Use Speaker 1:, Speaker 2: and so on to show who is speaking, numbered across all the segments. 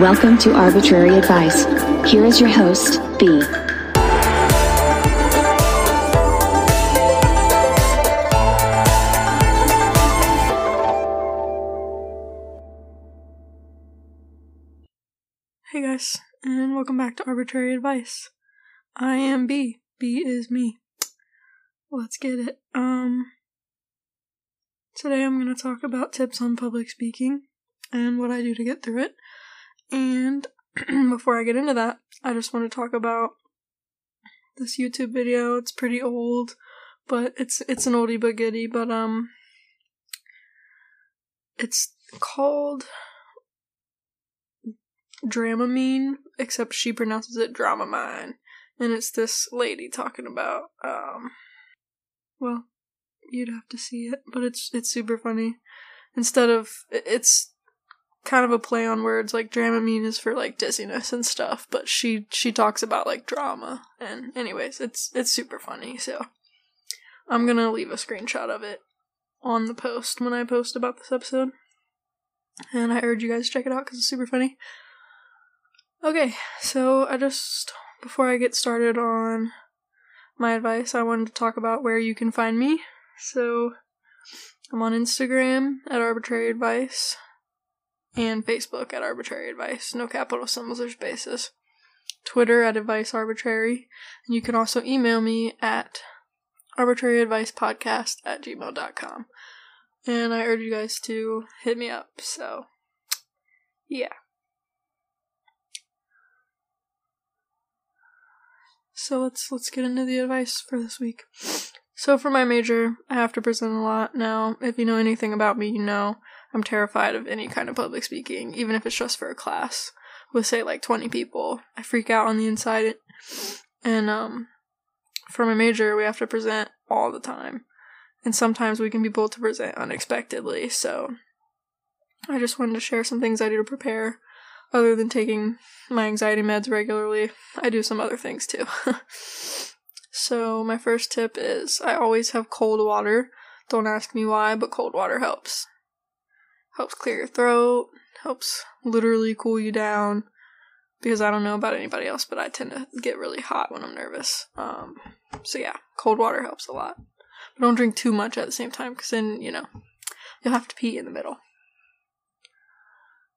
Speaker 1: Welcome to Arbitrary Advice. Here is your host, B.
Speaker 2: Hey guys, and welcome back to Arbitrary Advice. I am B. B is me. Let's get it. Um today I'm going to talk about tips on public speaking and what I do to get through it. And before I get into that, I just want to talk about this YouTube video. It's pretty old, but it's it's an oldie but goodie, but um it's called Dramamine, except she pronounces it Dramamine. And it's this lady talking about, um, well, you'd have to see it, but it's it's super funny. Instead of it's kind of a play on words, like Dramamine is for like dizziness and stuff, but she she talks about like drama. And anyways, it's it's super funny. So I'm gonna leave a screenshot of it on the post when I post about this episode. And I urge you guys to check it out because it's super funny. Okay, so I just, before I get started on my advice, I wanted to talk about where you can find me. So, I'm on Instagram at Arbitrary Advice and Facebook at Arbitrary Advice. No capital symbols or spaces. Twitter at Advice Arbitrary. And you can also email me at arbitraryadvicepodcast at gmail.com. And I urge you guys to hit me up. So, yeah. So let's let's get into the advice for this week. So for my major, I have to present a lot. Now, if you know anything about me, you know I'm terrified of any kind of public speaking, even if it's just for a class with say like 20 people. I freak out on the inside. And um for my major, we have to present all the time. And sometimes we can be bold to present unexpectedly. So I just wanted to share some things I do to prepare other than taking my anxiety meds regularly, I do some other things too. so, my first tip is I always have cold water. Don't ask me why, but cold water helps. Helps clear your throat, helps literally cool you down. Because I don't know about anybody else, but I tend to get really hot when I'm nervous. Um, so yeah, cold water helps a lot. But don't drink too much at the same time, because then, you know, you'll have to pee in the middle.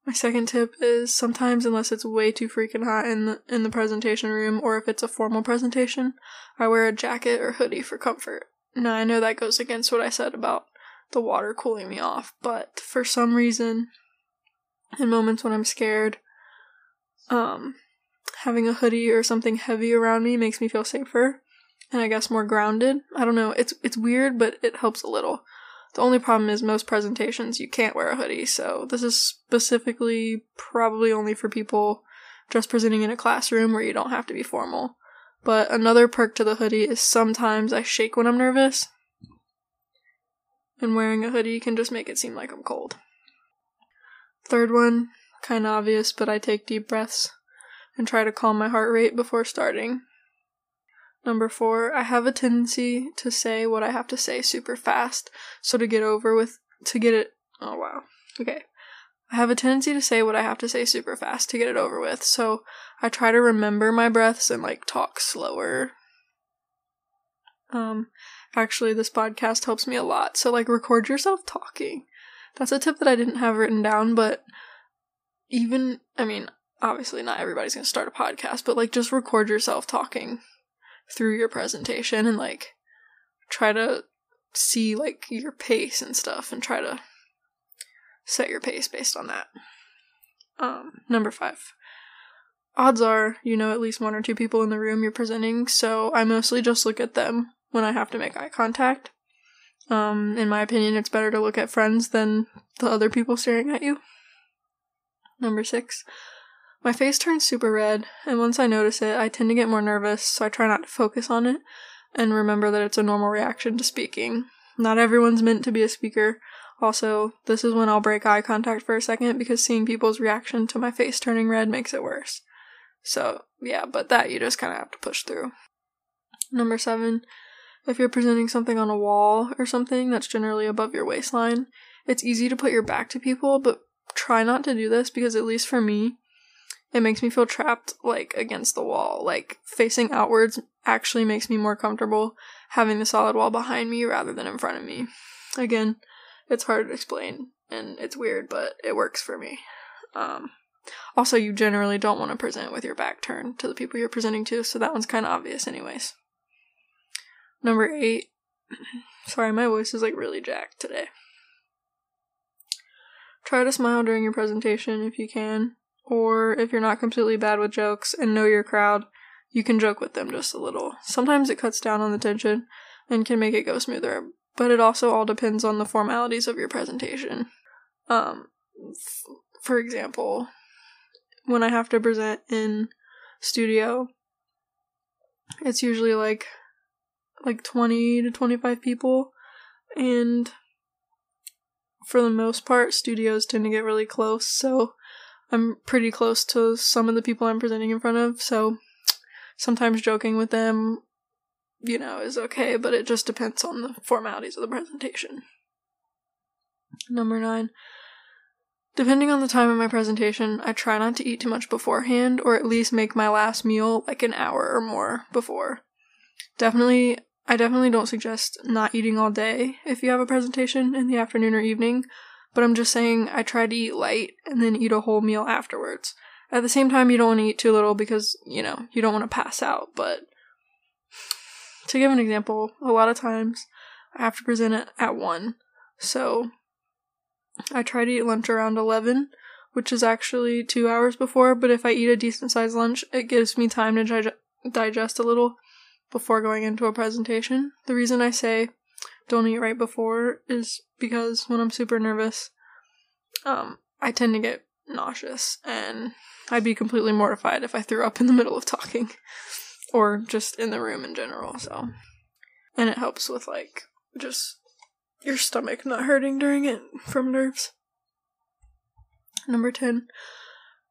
Speaker 2: My second tip is sometimes unless it's way too freaking hot in the in the presentation room or if it's a formal presentation, I wear a jacket or hoodie for comfort. Now I know that goes against what I said about the water cooling me off, but for some reason in moments when I'm scared, um having a hoodie or something heavy around me makes me feel safer and I guess more grounded. I don't know, it's it's weird, but it helps a little. The only problem is most presentations you can't wear a hoodie, so this is specifically probably only for people just presenting in a classroom where you don't have to be formal. But another perk to the hoodie is sometimes I shake when I'm nervous, and wearing a hoodie can just make it seem like I'm cold. Third one, kind of obvious, but I take deep breaths and try to calm my heart rate before starting. Number four, I have a tendency to say what I have to say super fast. So to get over with, to get it, oh wow. Okay. I have a tendency to say what I have to say super fast to get it over with. So I try to remember my breaths and like talk slower. Um, actually, this podcast helps me a lot. So like record yourself talking. That's a tip that I didn't have written down, but even, I mean, obviously not everybody's gonna start a podcast, but like just record yourself talking through your presentation and like try to see like your pace and stuff and try to set your pace based on that. Um, number five. Odds are you know at least one or two people in the room you're presenting, so I mostly just look at them when I have to make eye contact. Um, in my opinion, it's better to look at friends than the other people staring at you. Number six. My face turns super red, and once I notice it, I tend to get more nervous, so I try not to focus on it and remember that it's a normal reaction to speaking. Not everyone's meant to be a speaker. Also, this is when I'll break eye contact for a second because seeing people's reaction to my face turning red makes it worse. So, yeah, but that you just kind of have to push through. Number seven, if you're presenting something on a wall or something that's generally above your waistline, it's easy to put your back to people, but try not to do this because, at least for me, it makes me feel trapped like against the wall. Like facing outwards actually makes me more comfortable having the solid wall behind me rather than in front of me. Again, it's hard to explain and it's weird, but it works for me. Um, also, you generally don't want to present with your back turned to the people you're presenting to, so that one's kind of obvious, anyways. Number eight. Sorry, my voice is like really jacked today. Try to smile during your presentation if you can, or if you're not completely bad with jokes and know your crowd, you can joke with them just a little. Sometimes it cuts down on the tension and can make it go smoother, but it also all depends on the formalities of your presentation. Um, for example, when I have to present in studio, it's usually like like 20 to 25 people. And for the most part studios tend to get really close so i'm pretty close to some of the people i'm presenting in front of so sometimes joking with them you know is okay but it just depends on the formalities of the presentation. Number 9 Depending on the time of my presentation, I try not to eat too much beforehand, or at least make my last meal like an hour or more before. Definitely, I definitely don't suggest not eating all day if you have a presentation in the afternoon or evening, but I'm just saying I try to eat light and then eat a whole meal afterwards. At the same time, you don't want to eat too little because, you know, you don't want to pass out, but to give an example, a lot of times I have to present it at 1, so I try to eat lunch around 11, which is actually two hours before, but if I eat a decent sized lunch, it gives me time to dig- digest a little before going into a presentation. The reason I say don't eat right before is because when I'm super nervous, um, I tend to get nauseous, and I'd be completely mortified if I threw up in the middle of talking, or just in the room in general, so. And it helps with, like, just your stomach not hurting during it from nerves. Number 10.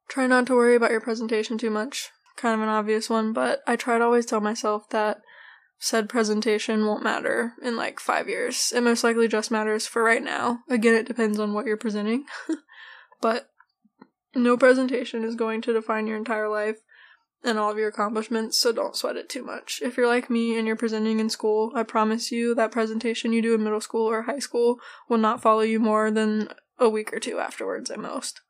Speaker 2: Try not to worry about your presentation too much. Kind of an obvious one, but I try to always tell myself that said presentation won't matter in like five years. It most likely just matters for right now. Again, it depends on what you're presenting. but no presentation is going to define your entire life and all of your accomplishments, so don't sweat it too much. If you're like me and you're presenting in school, I promise you that presentation you do in middle school or high school will not follow you more than a week or two afterwards at most.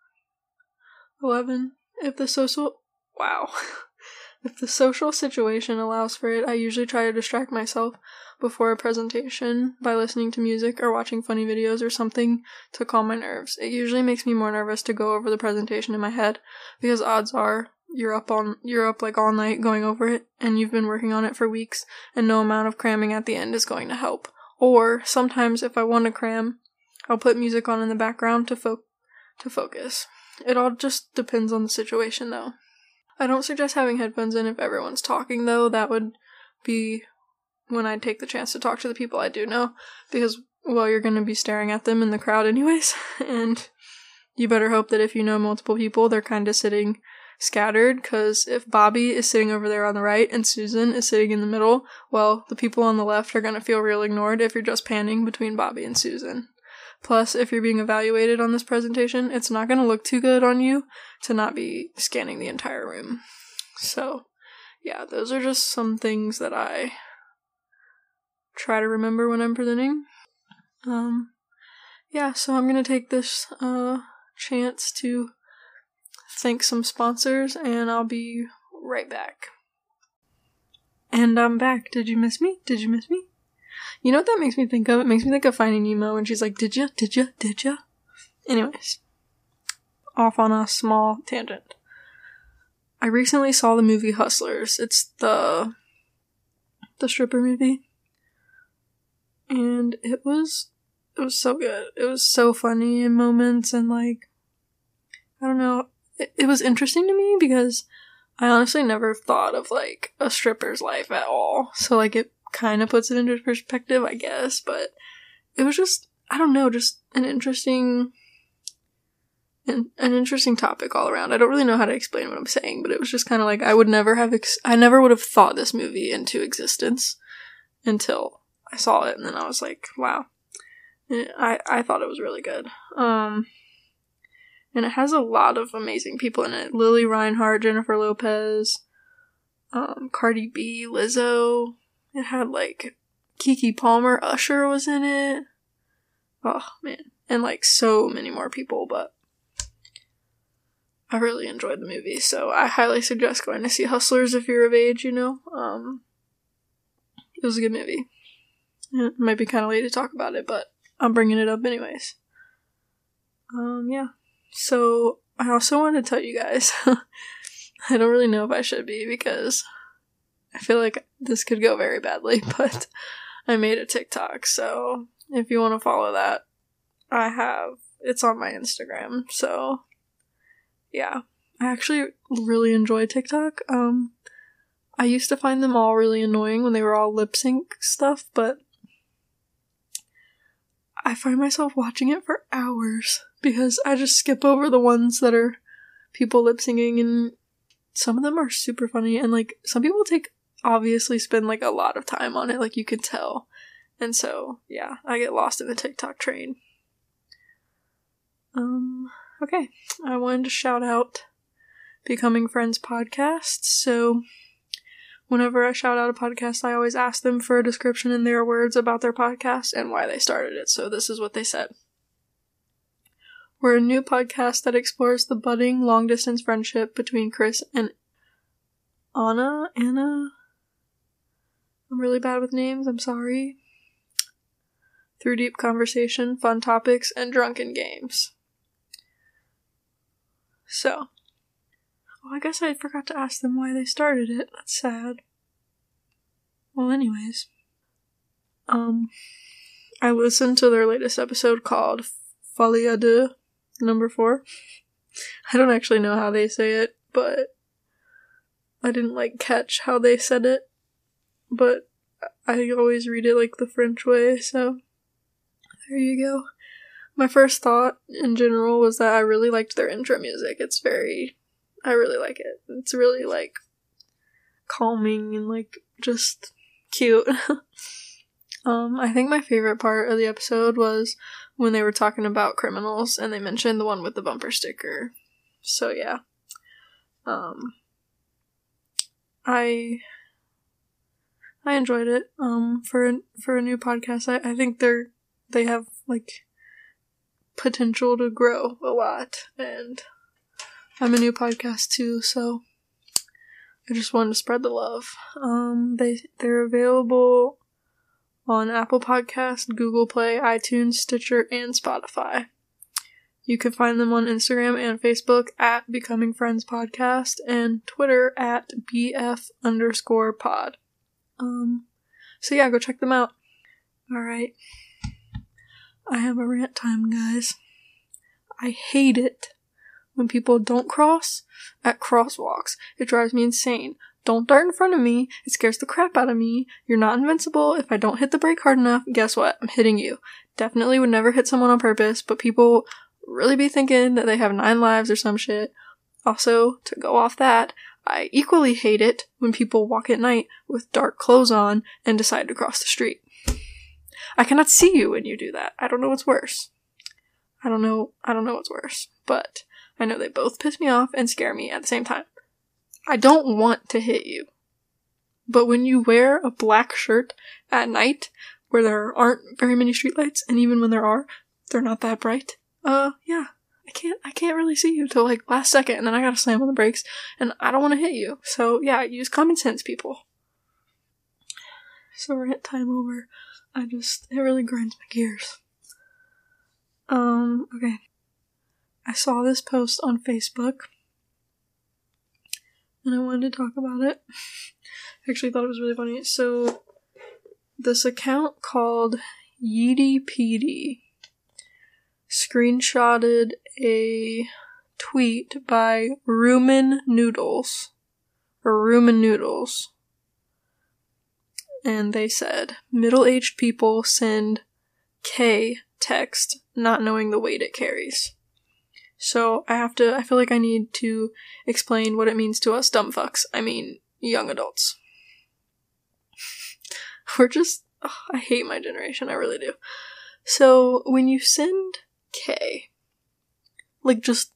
Speaker 2: 11. If the social. Wow. if the social situation allows for it, I usually try to distract myself before a presentation by listening to music or watching funny videos or something to calm my nerves. It usually makes me more nervous to go over the presentation in my head because odds are you're up on you're up like all night going over it and you've been working on it for weeks and no amount of cramming at the end is going to help. Or sometimes if I want to cram, I'll put music on in the background to fo- to focus. It all just depends on the situation though. I don't suggest having headphones in if everyone's talking though. That would be when I take the chance to talk to the people I do know because well you're going to be staring at them in the crowd anyways and you better hope that if you know multiple people they're kind of sitting scattered because if Bobby is sitting over there on the right and Susan is sitting in the middle, well, the people on the left are going to feel real ignored if you're just panning between Bobby and Susan. Plus, if you're being evaluated on this presentation, it's not going to look too good on you to not be scanning the entire room. So, yeah, those are just some things that I try to remember when I'm presenting. Um, yeah, so I'm going to take this uh, chance to thank some sponsors, and I'll be right back. And I'm back. Did you miss me? Did you miss me? You know what that makes me think of? It makes me think of Finding Nemo when she's like, Did ya? Did ya? Did ya? Anyways, off on a small tangent. I recently saw the movie Hustlers. It's the the stripper movie. And it was it was so good. It was so funny in moments and like I don't know, it, it was interesting to me because I honestly never thought of like a stripper's life at all. So like it kind of puts it into perspective, I guess, but it was just I don't know, just an interesting an, an interesting topic all around. I don't really know how to explain what I'm saying, but it was just kind of like I would never have ex- I never would have thought this movie into existence until I saw it and then I was like, wow. I I thought it was really good. Um and it has a lot of amazing people in it. Lili Reinhart, Jennifer Lopez, um, Cardi B, Lizzo. It had like Keke Palmer, Usher was in it. Oh man, and like so many more people, but I really enjoyed the movie, so I highly suggest going to see Hustlers if you're of age, you know. Um, it was a good movie. It might be kind of late to talk about it, but I'm bringing it up anyways. Um, yeah. So, I also want to tell you guys I don't really know if I should be because I feel like this could go very badly, but I made a TikTok, so if you want to follow that, I have it's on my Instagram. So, yeah. I actually really enjoy TikTok. Um I used to find them all really annoying when they were all lip sync stuff, but I find myself watching it for hours because I just skip over the ones that are people lip syncing and some of them are super funny and like some people take obviously spend like a lot of time on it like you could tell. And so, yeah, I get lost in the TikTok train. Um okay, I wanted to shout out Becoming Friends podcast. So whenever I shout out a podcast, I always ask them for a description in their words about their podcast and why they started it. So this is what they said. We're a new podcast that explores the budding long distance friendship between Chris and Anna. Anna? I'm really bad with names, I'm sorry. Through deep conversation, fun topics, and drunken games. So, Oh, I guess I forgot to ask them why they started it. That's sad. Well, anyways. Um, I listened to their latest episode called Folie de number four. I don't actually know how they say it, but I didn't like catch how they said it. But I always read it like the French way, so there you go. My first thought in general was that I really liked their intro music. It's very I really like it. It's really like calming and like just cute. um, I think my favorite part of the episode was when they were talking about criminals and they mentioned the one with the bumper sticker. So yeah. Um I I enjoyed it. Um for for a new podcast, I, I think they're they have like potential to grow a lot and I'm a new podcast too, so I just wanted to spread the love. Um, they they're available on Apple Podcast, Google Play, iTunes, Stitcher, and Spotify. You can find them on Instagram and Facebook at Becoming Friends Podcast and Twitter at BF underscore pod. Um, so yeah, go check them out. Alright. I have a rant time, guys. I hate it when people don't cross at crosswalks. It drives me insane. Don't dart in front of me. It scares the crap out of me. You're not invincible. If I don't hit the brake hard enough, guess what? I'm hitting you. Definitely would never hit someone on purpose, but people really be thinking that they have nine lives or some shit. Also, to go off that, I equally hate it when people walk at night with dark clothes on and decide to cross the street. I cannot see you when you do that. I don't know what's worse. I don't know, I don't know what's worse, but I know they both piss me off and scare me at the same time. I don't want to hit you. But when you wear a black shirt at night where there aren't very many streetlights, and even when there are, they're not that bright. Uh, yeah. I can't, I can't really see you till like last second, and then I gotta slam on the brakes, and I don't want to hit you. So yeah, use common sense, people. So rant time over. I just, it really grinds my gears. Um, okay. I saw this post on Facebook and I wanted to talk about it. I actually thought it was really funny. So, this account called Yeety Peedy screenshotted a tweet by Rumen Noodles or Rumen Noodles. And they said, middle aged people send K text not knowing the weight it carries. So I have to, I feel like I need to explain what it means to us dumb fucks. I mean, young adults. We're just, oh, I hate my generation, I really do. So when you send K, like just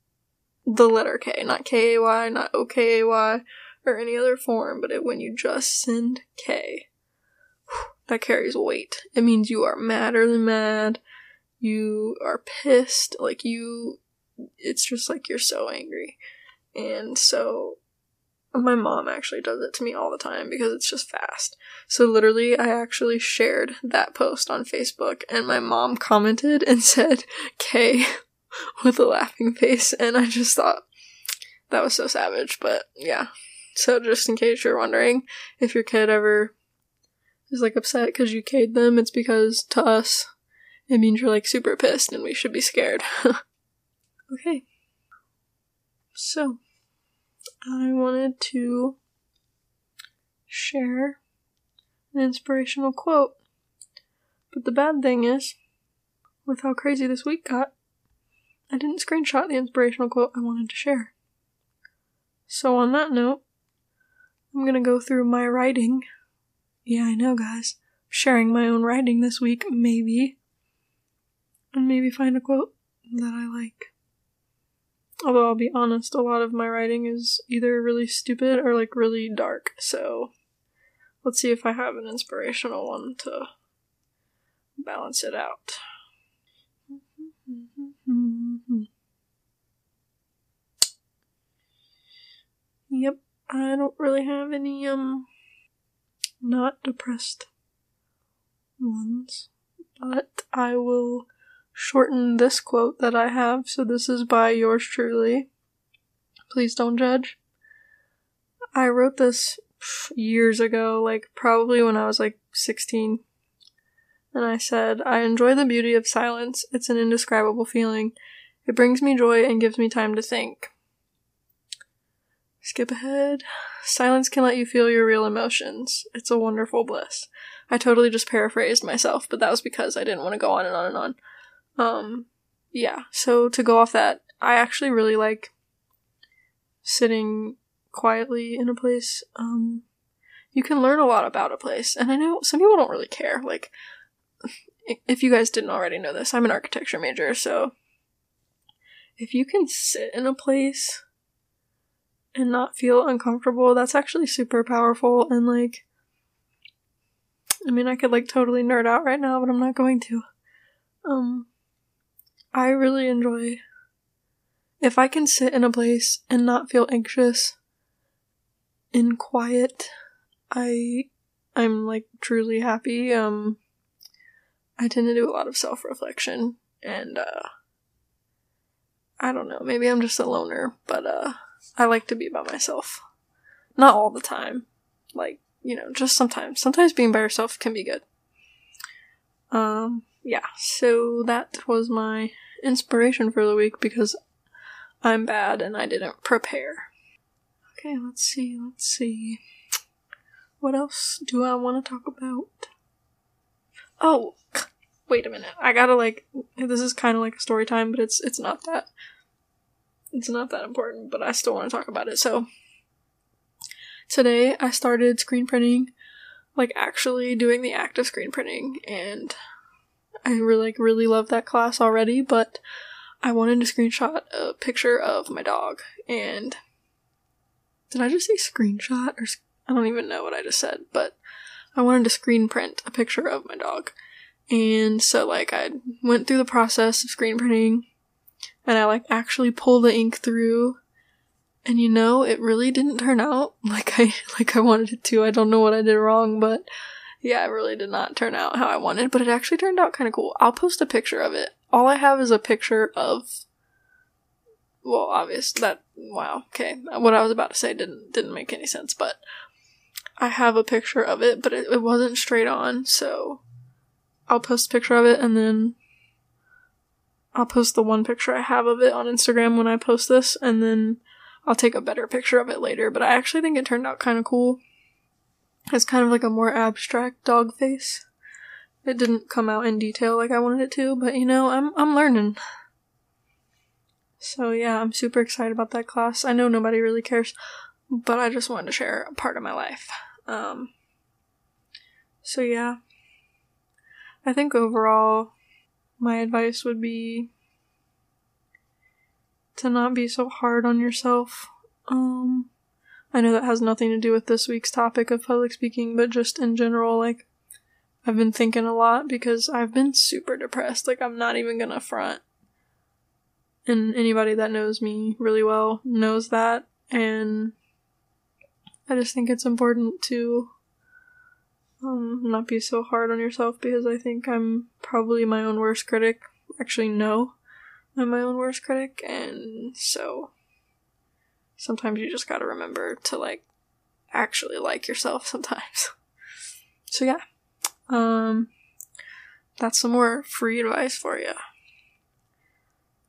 Speaker 2: the letter K, not K A Y, not O K A Y, or any other form, but it, when you just send K, that carries weight. It means you are madder than mad. You are pissed. Like you, it's just like you're so angry. And so my mom actually does it to me all the time because it's just fast. So literally, I actually shared that post on Facebook and my mom commented and said K with a laughing face. And I just thought that was so savage. But yeah. So just in case you're wondering if your kid ever is like upset because you K'd them, it's because to us, it means you're like super pissed and we should be scared. okay. So, I wanted to share an inspirational quote. But the bad thing is, with how crazy this week got, I didn't screenshot the inspirational quote I wanted to share. So, on that note, I'm gonna go through my writing. Yeah, I know, guys. sharing my own writing this week, maybe. And maybe find a quote that I like. Although I'll be honest, a lot of my writing is either really stupid or like really dark, so let's see if I have an inspirational one to balance it out. Yep, I don't really have any, um, not depressed ones, but I will shorten this quote that I have. So this is by yours truly. Please don't judge. I wrote this years ago, like probably when I was like 16. And I said, I enjoy the beauty of silence. It's an indescribable feeling. It brings me joy and gives me time to think. Skip ahead. Silence can let you feel your real emotions. It's a wonderful bliss. I totally just paraphrased myself, but that was because I didn't want to go on and on and on. Um, yeah, so to go off that, I actually really like sitting quietly in a place. Um, you can learn a lot about a place, and I know some people don't really care. Like, if you guys didn't already know this, I'm an architecture major, so if you can sit in a place and not feel uncomfortable, that's actually super powerful and like I mean I could like totally nerd out right now, but I'm not going to. Um I really enjoy if I can sit in a place and not feel anxious in quiet, I I'm like truly happy. Um I tend to do a lot of self-reflection and uh I don't know, maybe I'm just a loner, but uh I like to be by myself. Not all the time. Like, you know, just sometimes. Sometimes being by yourself can be good. Um yeah, so that was my inspiration for the week because I'm bad and I didn't prepare. Okay, let's see, let's see. What else do I want to talk about? Oh, wait a minute. I gotta like this is kind of like a story time, but it's it's not that it's not that important, but I still want to talk about it. So today I started screen printing, like actually doing the act of screen printing and I really like really love that class already, but I wanted to screenshot a picture of my dog and did I just say screenshot or I don't even know what I just said, but I wanted to screen print a picture of my dog. And so like I went through the process of screen printing and I like actually pulled the ink through and you know, it really didn't turn out like I like I wanted it to. I don't know what I did wrong, but yeah, it really did not turn out how I wanted, but it actually turned out kind of cool. I'll post a picture of it. All I have is a picture of well, obvious that wow, okay. What I was about to say didn't didn't make any sense, but I have a picture of it, but it, it wasn't straight on, so I'll post a picture of it and then I'll post the one picture I have of it on Instagram when I post this, and then I'll take a better picture of it later. But I actually think it turned out kind of cool. It's kind of like a more abstract dog face. It didn't come out in detail like I wanted it to, but you know, I'm I'm learning. So yeah, I'm super excited about that class. I know nobody really cares, but I just wanted to share a part of my life. Um so yeah. I think overall my advice would be to not be so hard on yourself. Um, I know that has nothing to do with this week's topic of public speaking, but just in general, like, I've been thinking a lot because I've been super depressed. Like, I'm not even gonna front. And anybody that knows me really well knows that. And I just think it's important to um, not be so hard on yourself because I think I'm probably my own worst critic. Actually, no, I'm my own worst critic, and so sometimes you just gotta remember to like actually like yourself sometimes. so yeah, um, that's some more free advice for you.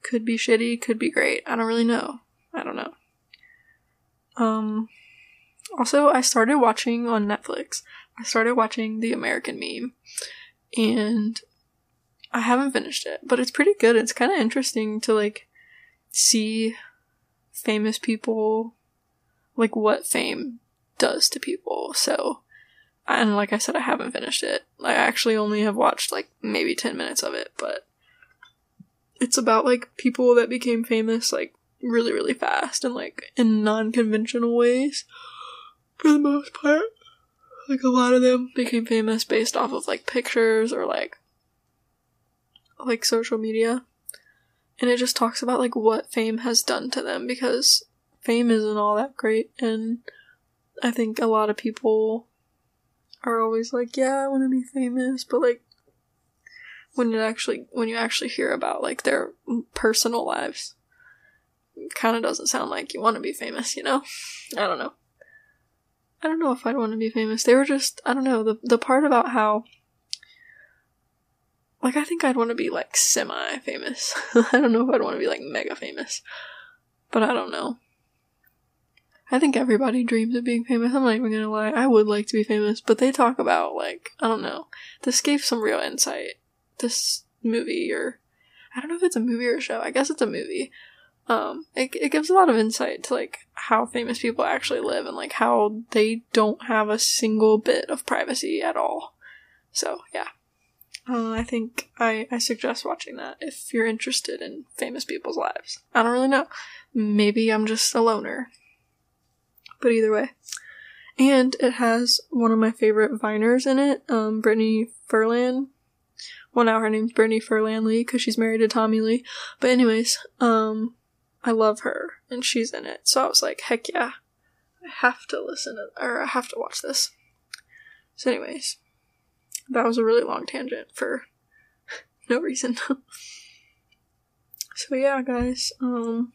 Speaker 2: Could be shitty, could be great. I don't really know. I don't know. Um, also, I started watching on Netflix. I started watching The American Meme, and I haven't finished it, but it's pretty good. It's kind of interesting to like see famous people, like what fame does to people. So, and like I said, I haven't finished it. I actually only have watched like maybe 10 minutes of it, but it's about like people that became famous like really, really fast and like in non conventional ways for the most part. Like a lot of them became famous based off of like pictures or like like social media. And it just talks about like what fame has done to them because fame isn't all that great and I think a lot of people are always like, yeah, I want to be famous, but like when it actually when you actually hear about like their personal lives, kind of doesn't sound like you want to be famous, you know? I don't know. I don't know if I'd want to be famous. They were just I don't know, the the part about how like I think I'd want to be like semi famous. I don't know if I'd want to be like mega famous. But I don't know. I think everybody dreams of being famous. I'm not even gonna lie. I would like to be famous, but they talk about like I don't know. This gave some real insight. This movie or I don't know if it's a movie or a show. I guess it's a movie um it, it gives a lot of insight to like how famous people actually live and like how they don't have a single bit of privacy at all so yeah uh, i think I, I suggest watching that if you're interested in famous people's lives. I don't really know. Maybe i'm just a loner. But either way. And it has one of my favorite viners in it um brittany furlan. Well now her name's brittany furlan lee because she's married to tommy lee. But anyways um I love her and she's in it. So I was like, heck yeah. I have to listen to, or I have to watch this. So anyways, that was a really long tangent for no reason. so yeah, guys, um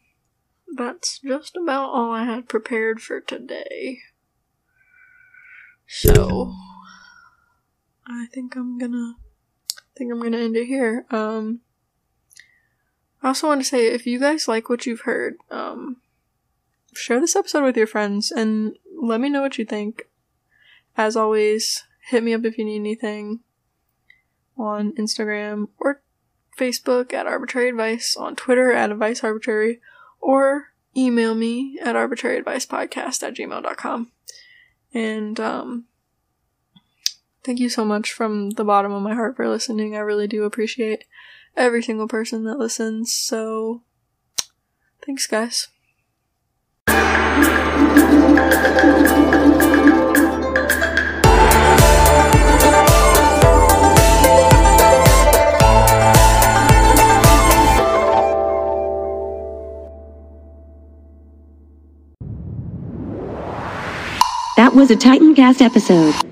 Speaker 2: that's just about all I had prepared for today. So I think I'm gonna I think I'm gonna end it here. Um I also want to say if you guys like what you've heard, um, share this episode with your friends and let me know what you think. As always, hit me up if you need anything on Instagram or Facebook at Arbitrary Advice, on Twitter at Advice Arbitrary, or email me at arbitraryadvicepodcast at gmail.com. And, um, thank you so much from the bottom of my heart for listening. I really do appreciate every single person that listens. So, thanks, guys.
Speaker 1: That was a Titan Cast episode.